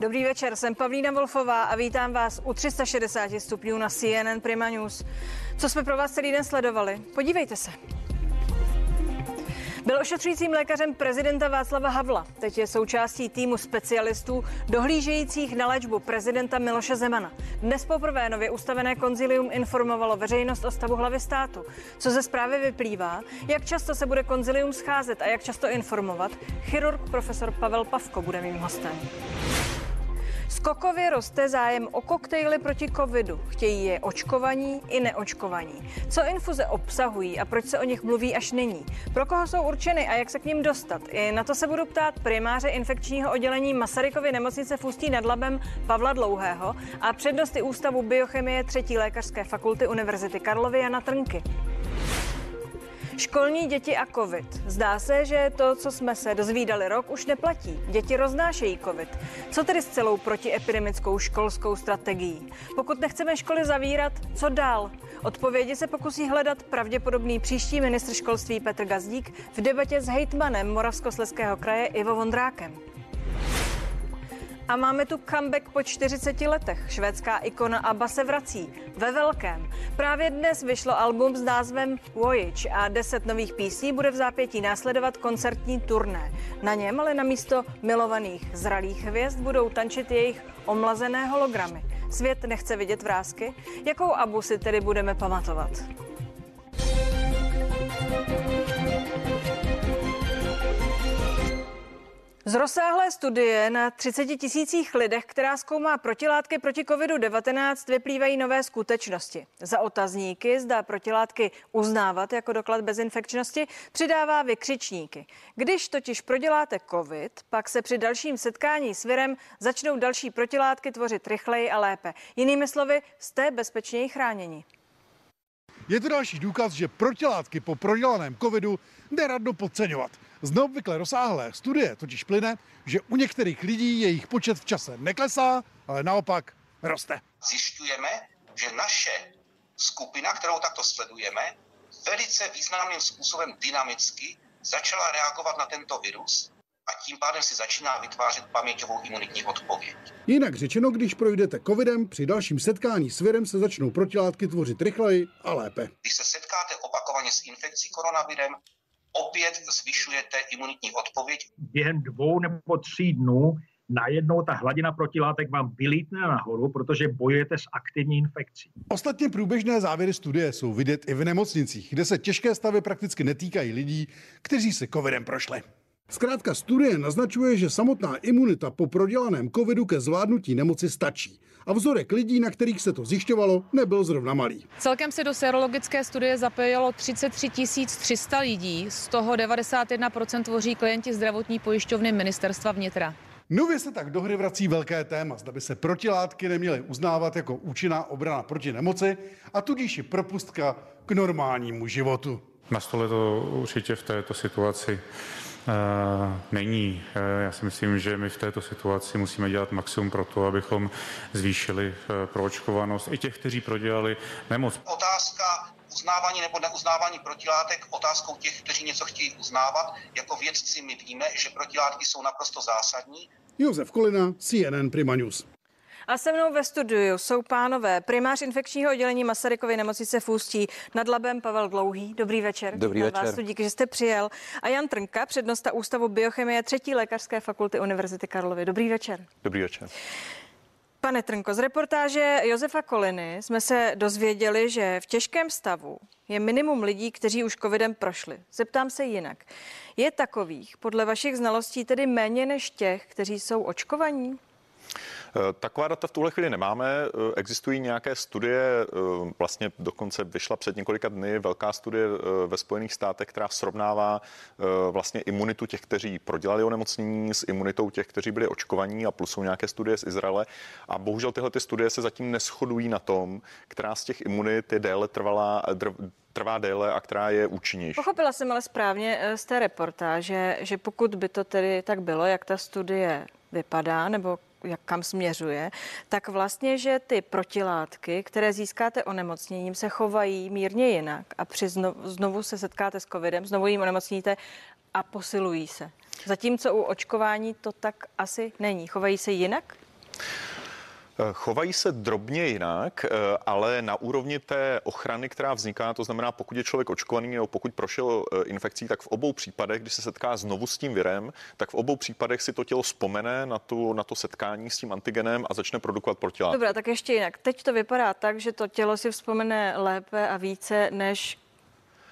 Dobrý večer, jsem Pavlína Wolfová a vítám vás u 360 stupňů na CNN Prima News. Co jsme pro vás celý den sledovali? Podívejte se. Byl ošetřujícím lékařem prezidenta Václava Havla. Teď je součástí týmu specialistů dohlížejících na léčbu prezidenta Miloše Zemana. Dnes poprvé nově ustavené konzilium informovalo veřejnost o stavu hlavy státu. Co ze zprávy vyplývá, jak často se bude konzilium scházet a jak často informovat, chirurg profesor Pavel Pavko bude mým hostem. Skokově roste zájem o koktejly proti covidu. Chtějí je očkovaní i neočkovaní. Co infuze obsahují a proč se o nich mluví až nyní? Pro koho jsou určeny a jak se k ním dostat? I na to se budu ptát primáře infekčního oddělení Masarykovy nemocnice v Ústí nad Labem Pavla Dlouhého a přednosty Ústavu biochemie třetí lékařské fakulty Univerzity Karlovy Jana Trnky. Školní děti a covid. Zdá se, že to, co jsme se dozvídali rok, už neplatí. Děti roznášejí covid. Co tedy s celou protiepidemickou školskou strategií? Pokud nechceme školy zavírat, co dál? Odpovědi se pokusí hledat pravděpodobný příští ministr školství Petr Gazdík v debatě s hejtmanem Moravskosleského kraje Ivo Vondrákem. A máme tu comeback po 40 letech. Švédská ikona ABBA se vrací ve velkém. Právě dnes vyšlo album s názvem Voyage a 10 nových písní bude v zápětí následovat koncertní turné. Na něm ale na místo milovaných zralých hvězd budou tančit jejich omlazené hologramy. Svět nechce vidět vrázky? Jakou ABBU si tedy budeme pamatovat? Z rozsáhlé studie na 30 tisících lidech, která zkoumá protilátky proti COVID-19, vyplývají nové skutečnosti. Za otazníky zda protilátky uznávat jako doklad bezinfekčnosti přidává vykřičníky. Když totiž proděláte COVID, pak se při dalším setkání s virem začnou další protilátky tvořit rychleji a lépe. Jinými slovy, jste bezpečněji chráněni. Je to další důkaz, že protilátky po prodělaném covidu neradno podceňovat. Z neobvykle rozsáhlé studie totiž plyne, že u některých lidí jejich počet v čase neklesá, ale naopak roste. Zjišťujeme, že naše skupina, kterou takto sledujeme, velice významným způsobem dynamicky začala reagovat na tento virus a tím pádem si začíná vytvářet paměťovou imunitní odpověď. Jinak řečeno, když projdete covidem, při dalším setkání s virem se začnou protilátky tvořit rychleji a lépe. Když se setkáte opakovaně s infekcí koronavirem, opět zvyšujete imunitní odpověď. Během dvou nebo tří dnů najednou ta hladina protilátek vám vylítne nahoru, protože bojujete s aktivní infekcí. Ostatně průběžné závěry studie jsou vidět i v nemocnicích, kde se těžké stavy prakticky netýkají lidí, kteří se covidem prošli. Zkrátka studie naznačuje, že samotná imunita po prodělaném covidu ke zvládnutí nemoci stačí. A vzorek lidí, na kterých se to zjišťovalo, nebyl zrovna malý. Celkem se do serologické studie zapojilo 33 300 lidí, z toho 91% tvoří klienti zdravotní pojišťovny ministerstva vnitra. Nově se tak do hry vrací velké téma, zda by se protilátky neměly uznávat jako účinná obrana proti nemoci a tudíž i propustka k normálnímu životu. Na stole to určitě v této situaci Eh, není. Eh, já si myslím, že my v této situaci musíme dělat maximum pro to, abychom zvýšili eh, proočkovanost i těch, kteří prodělali nemoc. Otázka uznávání nebo neuznávání protilátek otázkou těch, kteří něco chtějí uznávat. Jako vědci my víme, že protilátky jsou naprosto zásadní. Josef Kolina, CNN Prima News. A se mnou ve studiu jsou pánové primář infekčního oddělení Masarykovy nemocnice v Ústí nad Labem Pavel Dlouhý. Dobrý večer. Dobrý večer. Vás tu díky, že jste přijel. A Jan Trnka, přednosta Ústavu biochemie třetí lékařské fakulty Univerzity Karlovy. Dobrý večer. Dobrý večer. Pane Trnko, z reportáže Josefa Koliny jsme se dozvěděli, že v těžkém stavu je minimum lidí, kteří už covidem prošli. Zeptám se jinak. Je takových podle vašich znalostí tedy méně než těch, kteří jsou očkovaní? Eh, taková data v tuhle chvíli nemáme. Eh, existují nějaké studie, eh, vlastně dokonce vyšla před několika dny velká studie ve Spojených státech, která srovnává vlastně imunitu těch, kteří prodělali onemocnění s imunitou těch, kteří byli očkovaní a plus jsou nějaké studie z Izraele. A bohužel tyhle ty studie se zatím neschodují na tom, která z těch imunit je déle trvalá, trvá déle a která je účinnější. Pochopila jsem ale správně z té reportáže, že pokud by to tedy tak bylo, jak ta studie vypadá, nebo jak kam směřuje, tak vlastně, že ty protilátky, které získáte onemocněním, se chovají mírně jinak a při znovu, znovu se setkáte s covidem, znovu jim onemocníte a posilují se. Zatímco u očkování to tak asi není. Chovají se jinak? Chovají se drobně jinak, eh, ale na úrovni té ochrany, která vzniká, to znamená, pokud je člověk očkovaný nebo pokud prošel eh, infekcí, tak v obou případech, když se setká znovu s tím virem, tak v obou případech si to tělo vzpomene na, tu, na to setkání s tím antigenem a začne produkovat protilátky. Dobrá, tak ještě jinak. Teď to vypadá tak, že to tělo si vzpomene lépe a více, než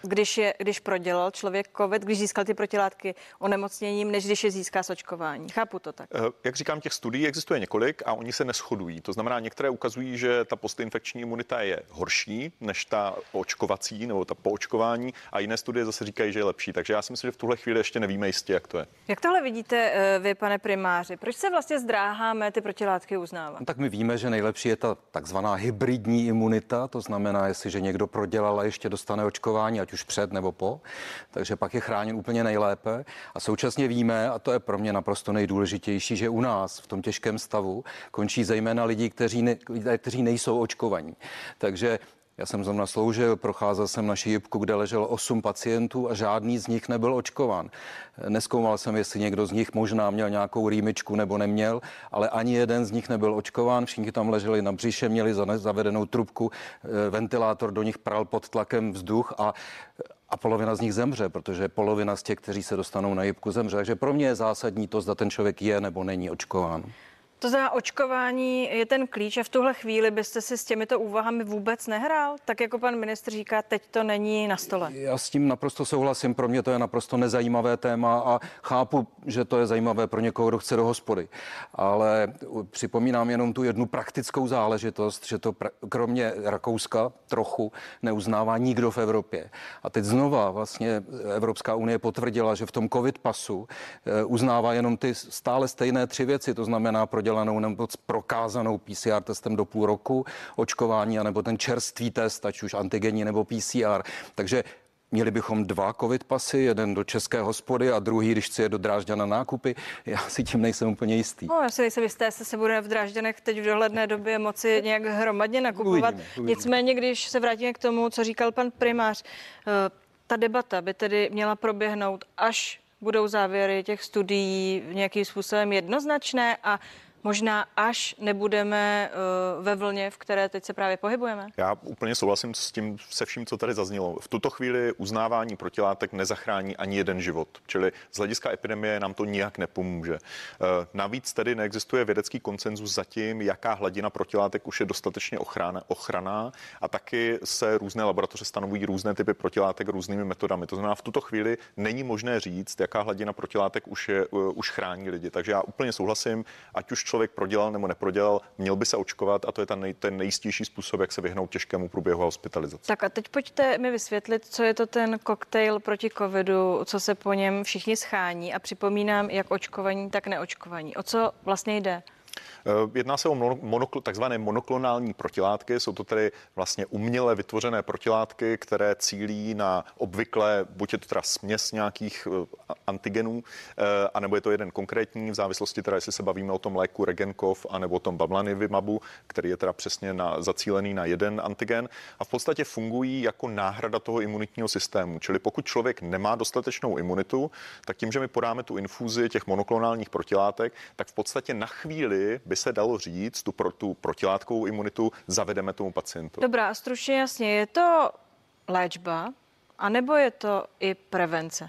když, je, když prodělal člověk COVID, když získal ty protilátky onemocněním, než když je získá s očkování. Chápu to tak. Eh, jak říkám, těch studií existuje několik a oni se neschodují. To znamená, některé ukazují, že ta postinfekční imunita je horší než ta očkovací nebo ta poočkování a jiné studie zase říkají, že je lepší. Takže já si myslím, že v tuhle chvíli ještě nevíme jistě, jak to je. Jak tohle vidíte eh, vy, pane primáři? Proč se vlastně zdráháme ty protilátky uznávat? No, tak my víme, že nejlepší je ta takzvaná hybridní imunita, to znamená, jestliže někdo prodělal a ještě dostane očkování, ať už před nebo po, takže pak je chráněn úplně nejlépe. A současně víme, a to je pro mě naprosto nejdůležitější, že u nás v tom těžkém stavu končí zejména lidi, kteří, ne, kteří nejsou očkovaní. Takže já jsem zrovna sloužil, procházel jsem naši jibku, kde leželo 8 pacientů a žádný z nich nebyl očkován. Neskoumal jsem, jestli někdo z nich možná měl nějakou rýmičku nebo neměl, ale ani jeden z nich nebyl očkován. Všichni tam leželi na břiše, měli zavedenou trubku, eh, ventilátor do nich pral pod tlakem vzduch a a polovina z nich zemře, protože polovina z těch, kteří se dostanou na jibku, zemře. Takže pro mě je zásadní to, zda ten člověk je nebo není očkován. To znamená, očkování je ten klíč a v tuhle chvíli byste si s těmito úvahami vůbec nehrál? Tak jako pan ministr říká, teď to není na stole. Já s tím naprosto souhlasím, pro mě to je naprosto nezajímavé téma a chápu, že to je zajímavé pro někoho, kdo chce do hospody. Ale připomínám jenom tu jednu praktickou záležitost, že to kromě Rakouska trochu neuznává nikdo v Evropě. A teď znova vlastně Evropská unie potvrdila, že v tom covid pasu eh, uznává jenom ty stále stejné tři věci, to znamená pro prodělanou nebo prokázanou PCR testem do půl roku, očkování, anebo ten čerstvý test, ať už antigenní nebo PCR. Takže Měli bychom dva covid pasy, jeden do české hospody a druhý, když chci je do Drážďana nákupy. Já si tím nejsem úplně jistý. No, já si nejsem jistý, jestli se bude v Drážďanech teď v dohledné době moci nějak hromadně nakupovat. Uvidíme, uvidíme. Nicméně, když se vrátíme k tomu, co říkal pan primář, eh, ta debata by tedy měla proběhnout, až budou závěry těch studií nějakým způsobem jednoznačné a možná až nebudeme uh, ve vlně, v které teď se právě pohybujeme? Já úplně souhlasím s tím, se vším, co tady zaznělo. V tuto chvíli uznávání protilátek nezachrání ani jeden život, čili z hlediska epidemie nám to nijak nepomůže. Uh, navíc tedy neexistuje vědecký konsenzus zatím, jaká hladina protilátek už je dostatečně ochrana, ochraná a taky se různé laboratoře stanovují různé typy protilátek různými metodami. To znamená, v tuto chvíli není možné říct, jaká hladina protilátek už, je, uh, už chrání lidi. Takže já úplně souhlasím, ať už člověk prodělal nebo neprodělal, měl by se očkovat a to je ten, nej, ten nejistější způsob, jak se vyhnout těžkému průběhu hospitalizace. Tak a teď pojďte mi vysvětlit, co je to ten koktejl proti covidu, co se po něm všichni schání a připomínám, jak očkovaní, tak neočkovaní. O co vlastně jde? Eh, jedná se o monokl, takzvané monoklonální protilátky. Jsou to tedy vlastně uměle vytvořené protilátky, které cílí na obvykle, buď je to teda směs nějakých eh, antigenů, eh, anebo je to jeden konkrétní, v závislosti teda, jestli se bavíme o tom léku Regenkov, anebo o tom Bablanivimabu, který je teda přesně na, zacílený na jeden antigen. A v podstatě fungují jako náhrada toho imunitního systému. Čili pokud člověk nemá dostatečnou imunitu, tak tím, že my podáme tu infuzi těch monoklonálních protilátek, tak v podstatě na chvíli by se dalo říct, tu, pro, tu protilátkovou imunitu zavedeme tomu pacientu. Dobrá, stručně jasně, je to léčba, anebo je to i prevence?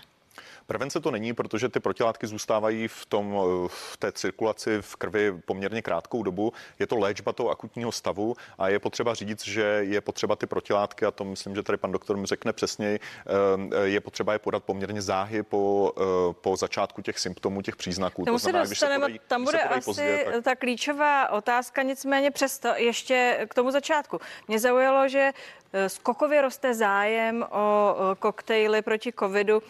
Prevence to není, protože ty protilátky zůstávají v, tom, v té cirkulaci v krvi poměrně krátkou dobu. Je to léčba toho akutního stavu a je potřeba říct, že je potřeba ty protilátky, a to myslím, že tady pan doktor mi řekne přesněji, eh, je potřeba je podat poměrně záhy po, eh, po začátku těch symptomů, těch příznaků. Tomu to znamená, se dostaneme, podají, tam bude asi pozdě, tak... ta klíčová otázka, nicméně přesto ještě k tomu začátku. Mě zaujalo, že Eh, skokově roste zájem o koktejly proti covidu.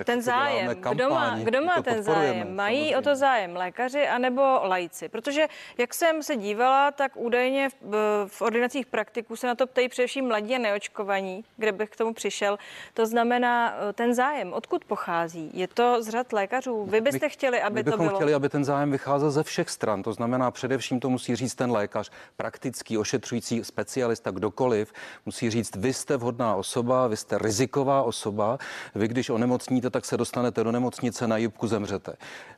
Eh, ten zájem, kdo má, kdo má ten zájem? Mají samozřejmě. o to zájem lékaři anebo lajci? Protože jak jsem se dívala, tak údajně v, v ordinacích praktiků se na to ptají především mladí a neočkovaní, kde bych k tomu přišel. To znamená eh, ten zájem, odkud pochází? Je to z řad lékařů? Vy byste my, chtěli, aby my to bylo? chtěli, aby ten zájem vycházel ze všech stran. To znamená především to musí říct ten lékař, praktický, ošetřující specialista, kdokoliv, musí říct, vy jste vhodná osoba, vy jste riziková osoba, vy když onemocníte, tak se dostanete do nemocnice, na jibku zemřete.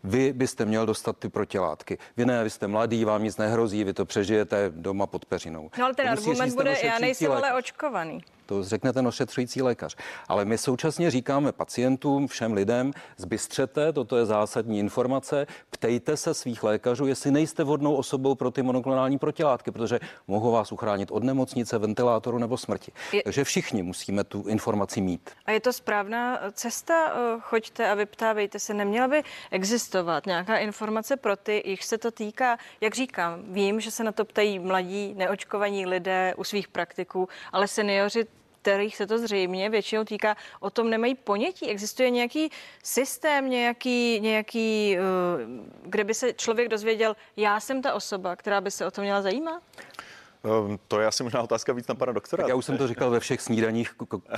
Vy byste měl dostat ty protilátky. Vy ne, vy jste mladý, vám nic nehrozí, vy to přežijete doma pod peřinou. No ale ten argument bude, já nejsem ale očkovaný. To řekne ten ošetřující lékař. Ale my současně říkáme pacientům, všem lidem, zbystřete, toto je zásadní informace, ptejte se svých lékařů, jestli nejste vhodnou osobou pro ty monoklonální protilátky, protože mohou vás uchránit od nemocnice, ventilátoru nebo smrti. Je... Takže všichni musíme tu informaci mít. A je to správná cesta? Eh, choďte a vyptávejte se. Neměla by existovat nějaká informace pro ty, jich se to týká? Jak říkám, vím, že se na to ptají mladí, neočkovaní lidé u svých praktiků, ale seniori kterých se to zřejmě většinou týká, o tom nemají ponětí. Existuje nějaký systém, nějaký, nějaký, eh, kde by se člověk dozvěděl, já jsem ta osoba, která by se o to měla zajímat? Ehm, to je asi možná otázka víc na pana doktora. Tak já už jsem to říkal ve všech snídaních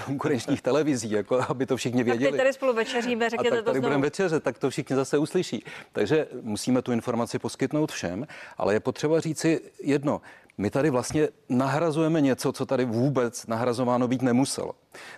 konkurenčních televizí, jako aby to všichni věděli. Tak tady spolu večeříme, řekněte A tak tady budeme večeře, tak to všichni zase uslyší. Takže musíme tu informaci poskytnout všem, ale je potřeba říci jedno. My tady vlastně nahrazujeme něco, co tady vůbec nahrazováno být nemuselo.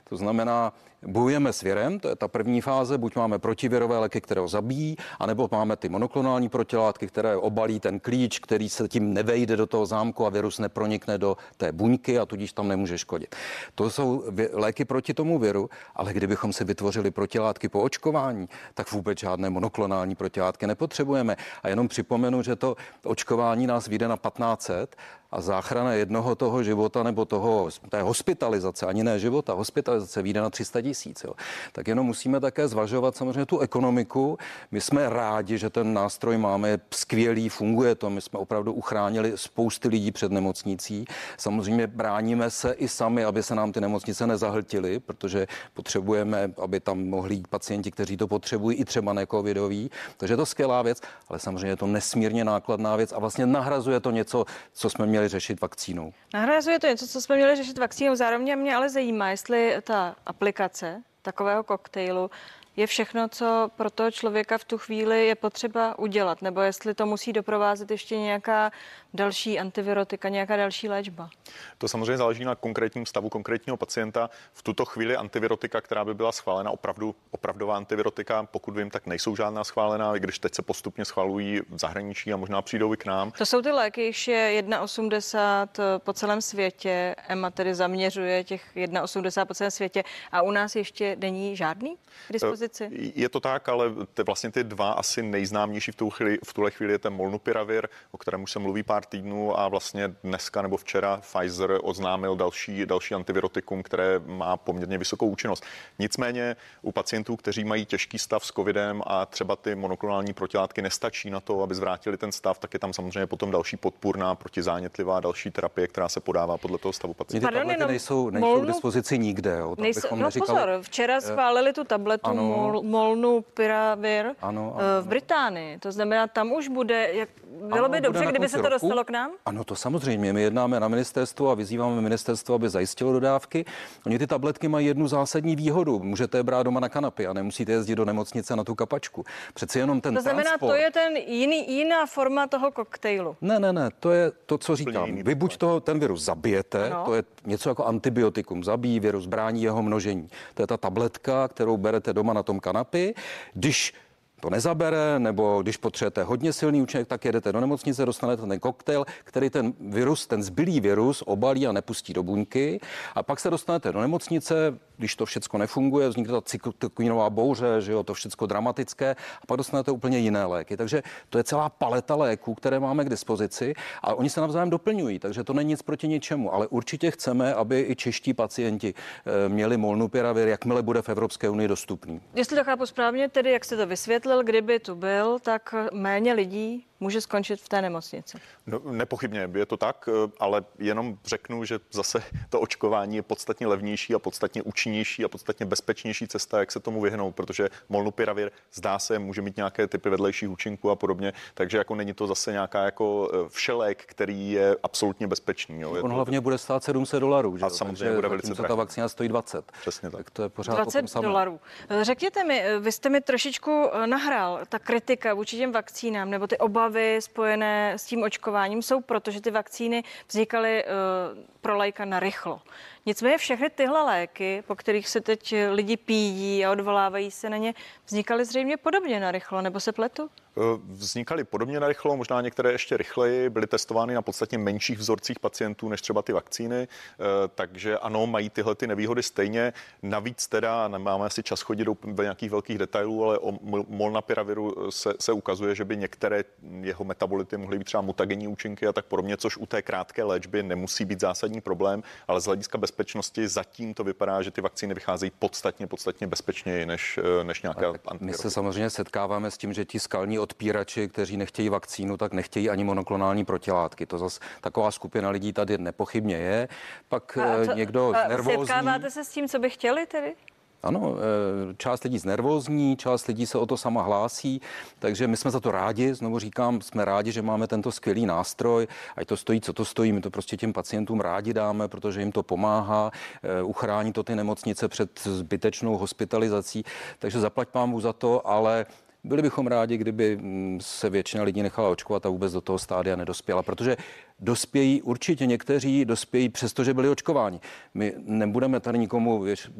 To znamená, bojujeme s virem, to je ta první fáze, buď máme protivirové léky, které ho zabíjí, anebo máme ty monoklonální protilátky, které obalí ten klíč, který se tím nevejde do toho zámku a virus nepronikne do té buňky a tudíž tam nemůže škodit. To jsou léky proti tomu viru, ale kdybychom si vytvořili protilátky po očkování, tak vůbec žádné monoklonální protilátky nepotřebujeme. A jenom připomenu, že to očkování nás vyjde na 1500 a záchrana jednoho toho života nebo toho, té hospitalizace, ani ne života, hospitalizace vyjde na 300 tisíc. Tak jenom musíme také zvažovat samozřejmě tu ekonomiku. My jsme rádi, že ten nástroj máme skvělý, funguje to. My jsme opravdu uchránili spousty lidí před nemocnicí. Samozřejmě bráníme se i sami, aby se nám ty nemocnice nezahltily, protože potřebujeme, aby tam mohli jít pacienti, kteří to potřebují, i třeba necovidoví. Takže je to skvělá věc, ale samozřejmě je to nesmírně nákladná věc a vlastně nahrazuje to něco, co jsme měli řešit vakcínou. Nahrazuje to něco, co jsme měli řešit vakcínou. Zároveň mě ale zajímá, jestli ta aplikace takového koktejlu je všechno, co pro toho člověka v tu chvíli je potřeba udělat, nebo jestli to musí doprovázet ještě nějaká další antivirotika, nějaká další léčba? To samozřejmě záleží na konkrétním stavu konkrétního pacienta. V tuto chvíli antivirotika, která by byla schválena, opravdu opravdová antivirotika, pokud vím, tak nejsou žádná schválená, i když teď se postupně schvalují v zahraničí a možná přijdou i k nám. To jsou ty léky, již je 1,80 po celém světě. EMA tedy zaměřuje těch 1,80 po celém světě a u nás ještě není žádný k dispozici? Je to tak, ale ty, vlastně ty dva asi nejznámější v, tu chvíli, v tuhle chvíli je ten molnupiravir, o kterém už se mluví pár týdnů a vlastně dneska nebo včera Pfizer oznámil další, další antivirotikum, které má poměrně vysokou účinnost. Nicméně u pacientů, kteří mají těžký stav s covidem a třeba ty monoklonální protilátky nestačí na to, aby zvrátili ten stav, tak je tam samozřejmě potom další podpůrná protizánětlivá další terapie, která se podává podle toho stavu pacienta. Ty tablety nejsou, nejsou molnu, k dispozici nikde. Jo, nejsou, no neříkali, pozor, včera eh, schválili tu tabletu ano, mol, Molnu Piravir ano, ano, v Británii. To znamená, tam už bude, jak, bylo ano, by dobře, kdyby se to dostalo dostalo k nám? Ano, to samozřejmě. My jednáme na ministerstvu a vyzýváme ministerstvo, aby zajistilo dodávky. Oni ty tabletky mají jednu zásadní výhodu. Můžete je brát doma na kanapy a nemusíte jezdit do nemocnice na tu kapačku. Přeci jenom ten To znamená, transport... to je ten jiný, jiná forma toho koktejlu. Ne, ne, ne, to je to, co říkám. Vy buď toho, ten virus zabijete, ano. to je něco jako antibiotikum, zabíjí virus, brání jeho množení. To je ta tabletka, kterou berete doma na tom kanapy. Když to nezabere, nebo když potřebujete hodně silný účinek, tak jedete do nemocnice, dostanete ten koktejl, který ten virus, ten zbylý virus obalí a nepustí do buňky. A pak se dostanete do nemocnice, když to všechno nefunguje, vznikne ta cyklinová bouře, že jo, to všechno dramatické, a pak dostanete úplně jiné léky. Takže to je celá paleta léků, které máme k dispozici a oni se navzájem doplňují, takže to není nic proti ničemu, ale určitě chceme, aby i čeští pacienti eh, měli molnupiravir, jakmile bude v Evropské unii dostupný. Jestli to chápu správně, tedy jak jste to vysvětlil, kdyby tu byl, tak méně lidí může skončit v té nemocnici. No, nepochybně, je to tak, eh, ale jenom řeknu, že zase to očkování je podstatně levnější a podstatně účinnější a podstatně bezpečnější cesta, jak se tomu vyhnout, protože molnupiravir zdá se, může mít nějaké typy vedlejších účinků a podobně, takže jako není to zase nějaká jako eh, všelek, který je absolutně bezpečný. Jo. Je On to... hlavně bude stát 700 dolarů. Že? A samozřejmě takže bude velice ta vakcína stojí 20. Přesně tak. tak to je pořád 20 dolarů. Řekněte mi, vy jste mi trošičku eh, nahrál ta kritika vůči těm vakcínám nebo ty obavy obavy spojené s tím očkováním jsou proto, že ty vakcíny vznikaly uh, pro lajka na rychlo. Nicméně všechny tyhle léky, po kterých se teď lidi pídí a odvolávají se na ně, vznikaly zřejmě podobně na rychlo, nebo se pletu? Eh, vznikaly podobně narychlo, možná některé ještě rychleji, byly testovány na podstatně menších vzorcích pacientů než třeba ty vakcíny, eh, takže ano, mají tyhle ty nevýhody stejně. Navíc teda nemáme asi čas chodit do nějakých velkých detailů, ale o molnapiraviru se, se ukazuje, že by některé jeho metabolity mohly být třeba mutagenní účinky a tak podobně, což u té krátké léčby nemusí být zásadní problém, ale z hlediska bezpečnosti zatím to vypadá, že ty vakcíny vycházejí podstatně, podstatně bezpečněji než, eh, než nějaké My se samozřejmě setkáváme s tím, že ti skalní odpírači, kteří nechtějí vakcínu, tak nechtějí ani monoklonální protilátky. To zase taková skupina lidí tady nepochybně je. Pak a co, někdo a nervózní. Setkáváte se s tím, co by chtěli tedy? Ano, eh, část lidí znervózní, část lidí se o to sama hlásí, takže my jsme za to rádi, znovu říkám, jsme rádi, že máme tento skvělý nástroj, ať to stojí, co to stojí, my to prostě těm pacientům rádi dáme, protože jim to pomáhá, eh, uchrání to ty nemocnice před zbytečnou hospitalizací, takže zaplať pámu za to, ale byli bychom rádi, kdyby mm, se většina lidí nechala očkovat a vůbec do toho stádia nedospěla, protože dospějí, určitě někteří dospějí, přestože byli očkováni. My nebudeme tady nikomu věš,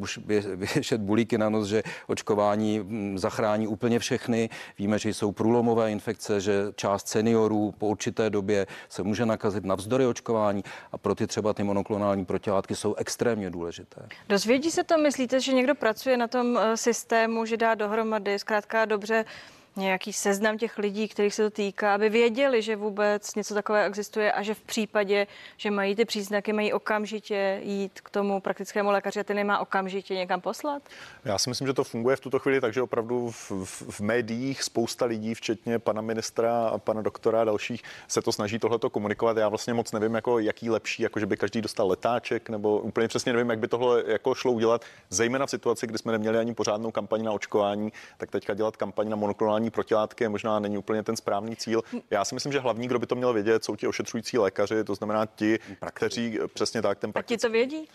věšet bulíky na nos, že očkování mm, zachrání úplně všechny. Víme, že jsou průlomové infekce, že část seniorů po určité době se může nakazit navzdory očkování a pro ty třeba ty monoklonální protilátky jsou extrémně důležité. Dozvědí se to, myslíte, že někdo pracuje na tom eh, systému, že dá dohromady zkrátka dobře nějaký seznam těch lidí, kterých se to týká, aby věděli, že vůbec něco takového existuje a že v případě, že mají ty příznaky, mají okamžitě jít k tomu praktickému lékaři a ty nemá okamžitě někam poslat? Já si myslím, že to funguje v tuto chvíli, takže opravdu v, v, v médiích spousta lidí, včetně pana ministra a pana doktora a dalších, se to snaží tohleto komunikovat. Já vlastně moc nevím, jako jaký lepší, jako že by každý dostal letáček, nebo úplně přesně nevím, jak by tohle jako šlo udělat, zejména v situaci, kdy jsme neměli ani pořádnou kampaň na očkování, tak teďka dělat kampaň na monoklonální očkování protilátky možná není úplně ten správný cíl. Já si myslím, že hlavní, kdo by to měl vědět, jsou ti ošetřující lékaři, to znamená ti, kteří přesně tak ten praktický. A ti to vědí?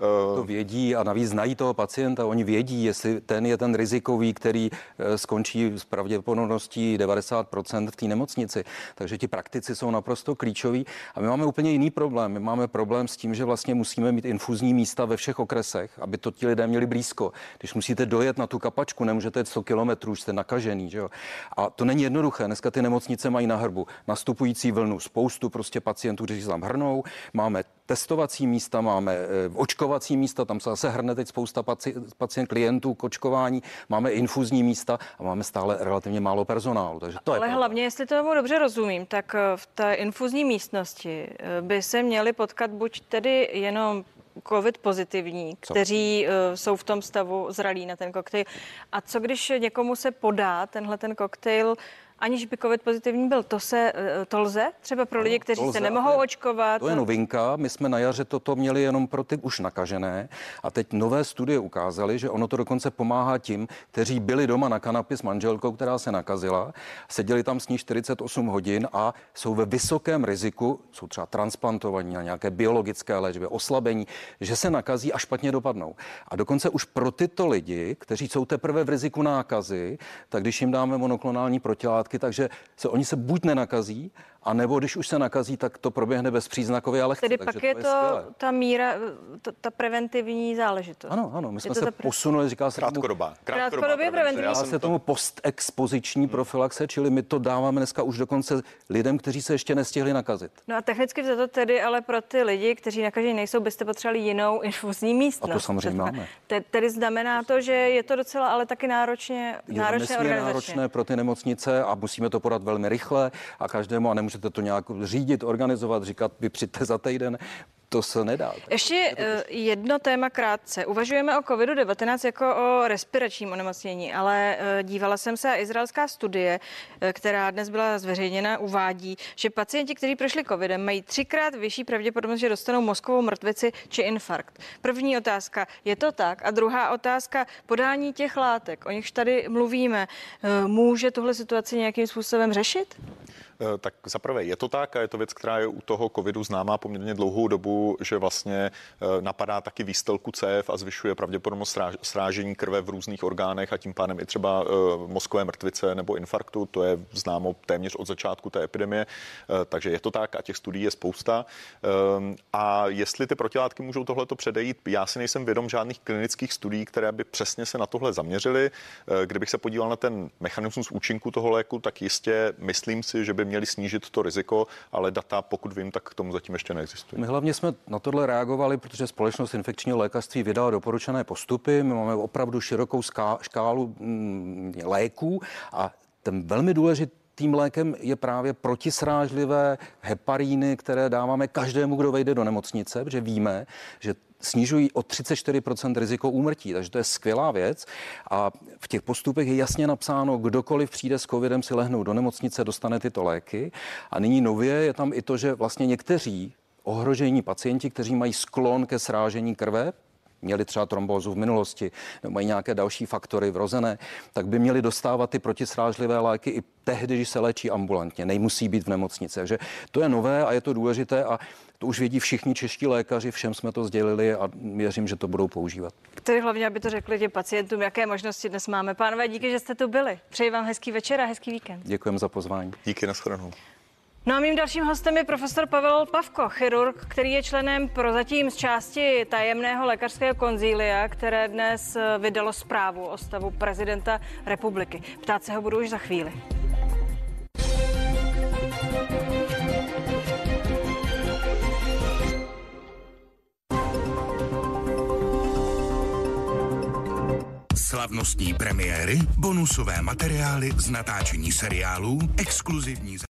Eh, to vědí a navíc znají toho pacienta. Oni vědí, jestli ten je ten rizikový, který eh, skončí s pravděpodobností 90% v té nemocnici. Takže ti praktici jsou naprosto klíčoví. A my máme úplně jiný problém. My máme problém s tím, že vlastně musíme mít infuzní místa ve všech okresech, aby to ti lidé měli blízko. Když musíte dojet na tu kapačku, nemůžete jet 100 kilometrů, jste nakažený. Že jo? A to není jednoduché. Dneska ty nemocnice mají na hrbu nastupující vlnu, spoustu prostě pacientů, kteří se tam hrnou. Máme testovací místa, máme eh, očkovací místa, tam se zase hrne teď spousta pacient, klientů k očkování, máme infuzní místa a máme stále relativně málo personálu. Takže to Ale je hlavně, jestli tomu dobře rozumím, tak eh, v té infuzní místnosti eh, by se měli potkat buď tedy jenom covid pozitivní, co? kteří uh, jsou v tom stavu zralí na ten koktejl. A co když někomu se podá tenhle ten koktejl aniž by COVID pozitivní byl. To se eh, to lze třeba pro lidi, kteří lze, se nemohou očkovat? To je novinka. My jsme na jaře toto měli jenom pro ty už nakažené a teď nové studie ukázaly, že ono to dokonce pomáhá tím, kteří byli doma na kanapě s manželkou, která se nakazila, seděli tam s ní 48 hodin a jsou ve vysokém riziku, jsou třeba transplantovaní na nějaké biologické léčby, oslabení, že se nakazí a špatně dopadnou. A dokonce už pro tyto lidi, kteří jsou teprve v riziku nákazy, tak když jim dáme monoklonální protilátky, látky, takže se oni se buď nenakazí, a nebo když už se nakazí, tak to proběhne bezpříznakově, ale Tedy pak je to, je ta míra, ta, ta preventivní záležitost. Ano, ano, my jsme se pre... posunuli, říká se krátkodobá. Krátkodobě preventivní. Říká se tomu postexpoziční hmm. profilaxe, čili my to dáváme dneska už dokonce lidem, kteří se ještě nestihli nakazit. No a technicky za to tedy, ale pro ty lidi, kteří nakažení nejsou, byste potřebovali jinou infuzní místnost. A to samozřejmě máme. Te, tedy znamená to, že je to docela ale taky náročně, je náročné to náročné pro ty nemocnice a musíme to podat velmi rychle a každému a nemůžete to nějak řídit, organizovat, říkat, vy přijďte za týden, to se nedá. Ještě eh, jedno téma krátce. Uvažujeme o COVID-19 jako o respiračním onemocnění, ale eh, dívala jsem se a izraelská studie, eh, která dnes byla zveřejněna, uvádí, že pacienti, kteří prošli COVIDem, mají třikrát vyšší pravděpodobnost, že dostanou mozkovou mrtvici či infarkt. První otázka, je to tak? A druhá otázka, podání těch látek, o nichž tady mluvíme, může tuhle situaci nějakým způsobem řešit? Tak zaprvé je to tak a je to věc, která je u toho covidu známá poměrně dlouhou dobu, že vlastně napadá taky výstelku cév a zvyšuje pravděpodobnost srážení krve v různých orgánech a tím pádem i třeba mozkové mrtvice nebo infarktu. To je známo téměř od začátku té epidemie, takže je to tak a těch studií je spousta. A jestli ty protilátky můžou tohleto předejít, já si nejsem vědom žádných klinických studií, které by přesně se na tohle zaměřily. Kdybych se podíval na ten mechanismus účinku toho léku, tak jistě myslím si, že by měli snížit to riziko, ale data, pokud vím, tak k tomu zatím ještě neexistují. My hlavně jsme na tohle reagovali, protože společnost infekčního lékařství vydala doporučené postupy. My máme opravdu širokou škálu mm, léků a ten velmi důležitý tím lékem je právě protisrážlivé heparíny, které dáváme každému, kdo vejde do nemocnice, protože víme, že snižují o 34% riziko úmrtí, takže to je skvělá věc. A v těch postupech je jasně napsáno, kdokoliv přijde s covidem si lehnout do nemocnice, dostane tyto léky. A nyní nově je tam i to, že vlastně někteří ohrožení pacienti, kteří mají sklon ke srážení krve, měli třeba trombózu v minulosti, nebo mají nějaké další faktory vrozené, tak by měli dostávat ty protisrážlivé léky i tehdy, když se léčí ambulantně. Nemusí být v nemocnici. Takže to je nové a je to důležité a to už vědí všichni čeští lékaři, všem jsme to sdělili a věřím, že to budou používat. Který hlavně, aby to řekli těm pacientům, jaké možnosti dnes máme. Pánové, díky, že jste tu byli. Přeji vám hezký večer a hezký víkend. Děkujeme za pozvání. Díky, nashledanou. No a mým dalším hostem je profesor Pavel Pavko, chirurg, který je členem prozatím z části tajemného lékařského konzília, které dnes vydalo zprávu o stavu prezidenta republiky. Ptát se ho budu už za chvíli. Slavnostní premiéry, bonusové materiály z natáčení seriálů, exkluzivní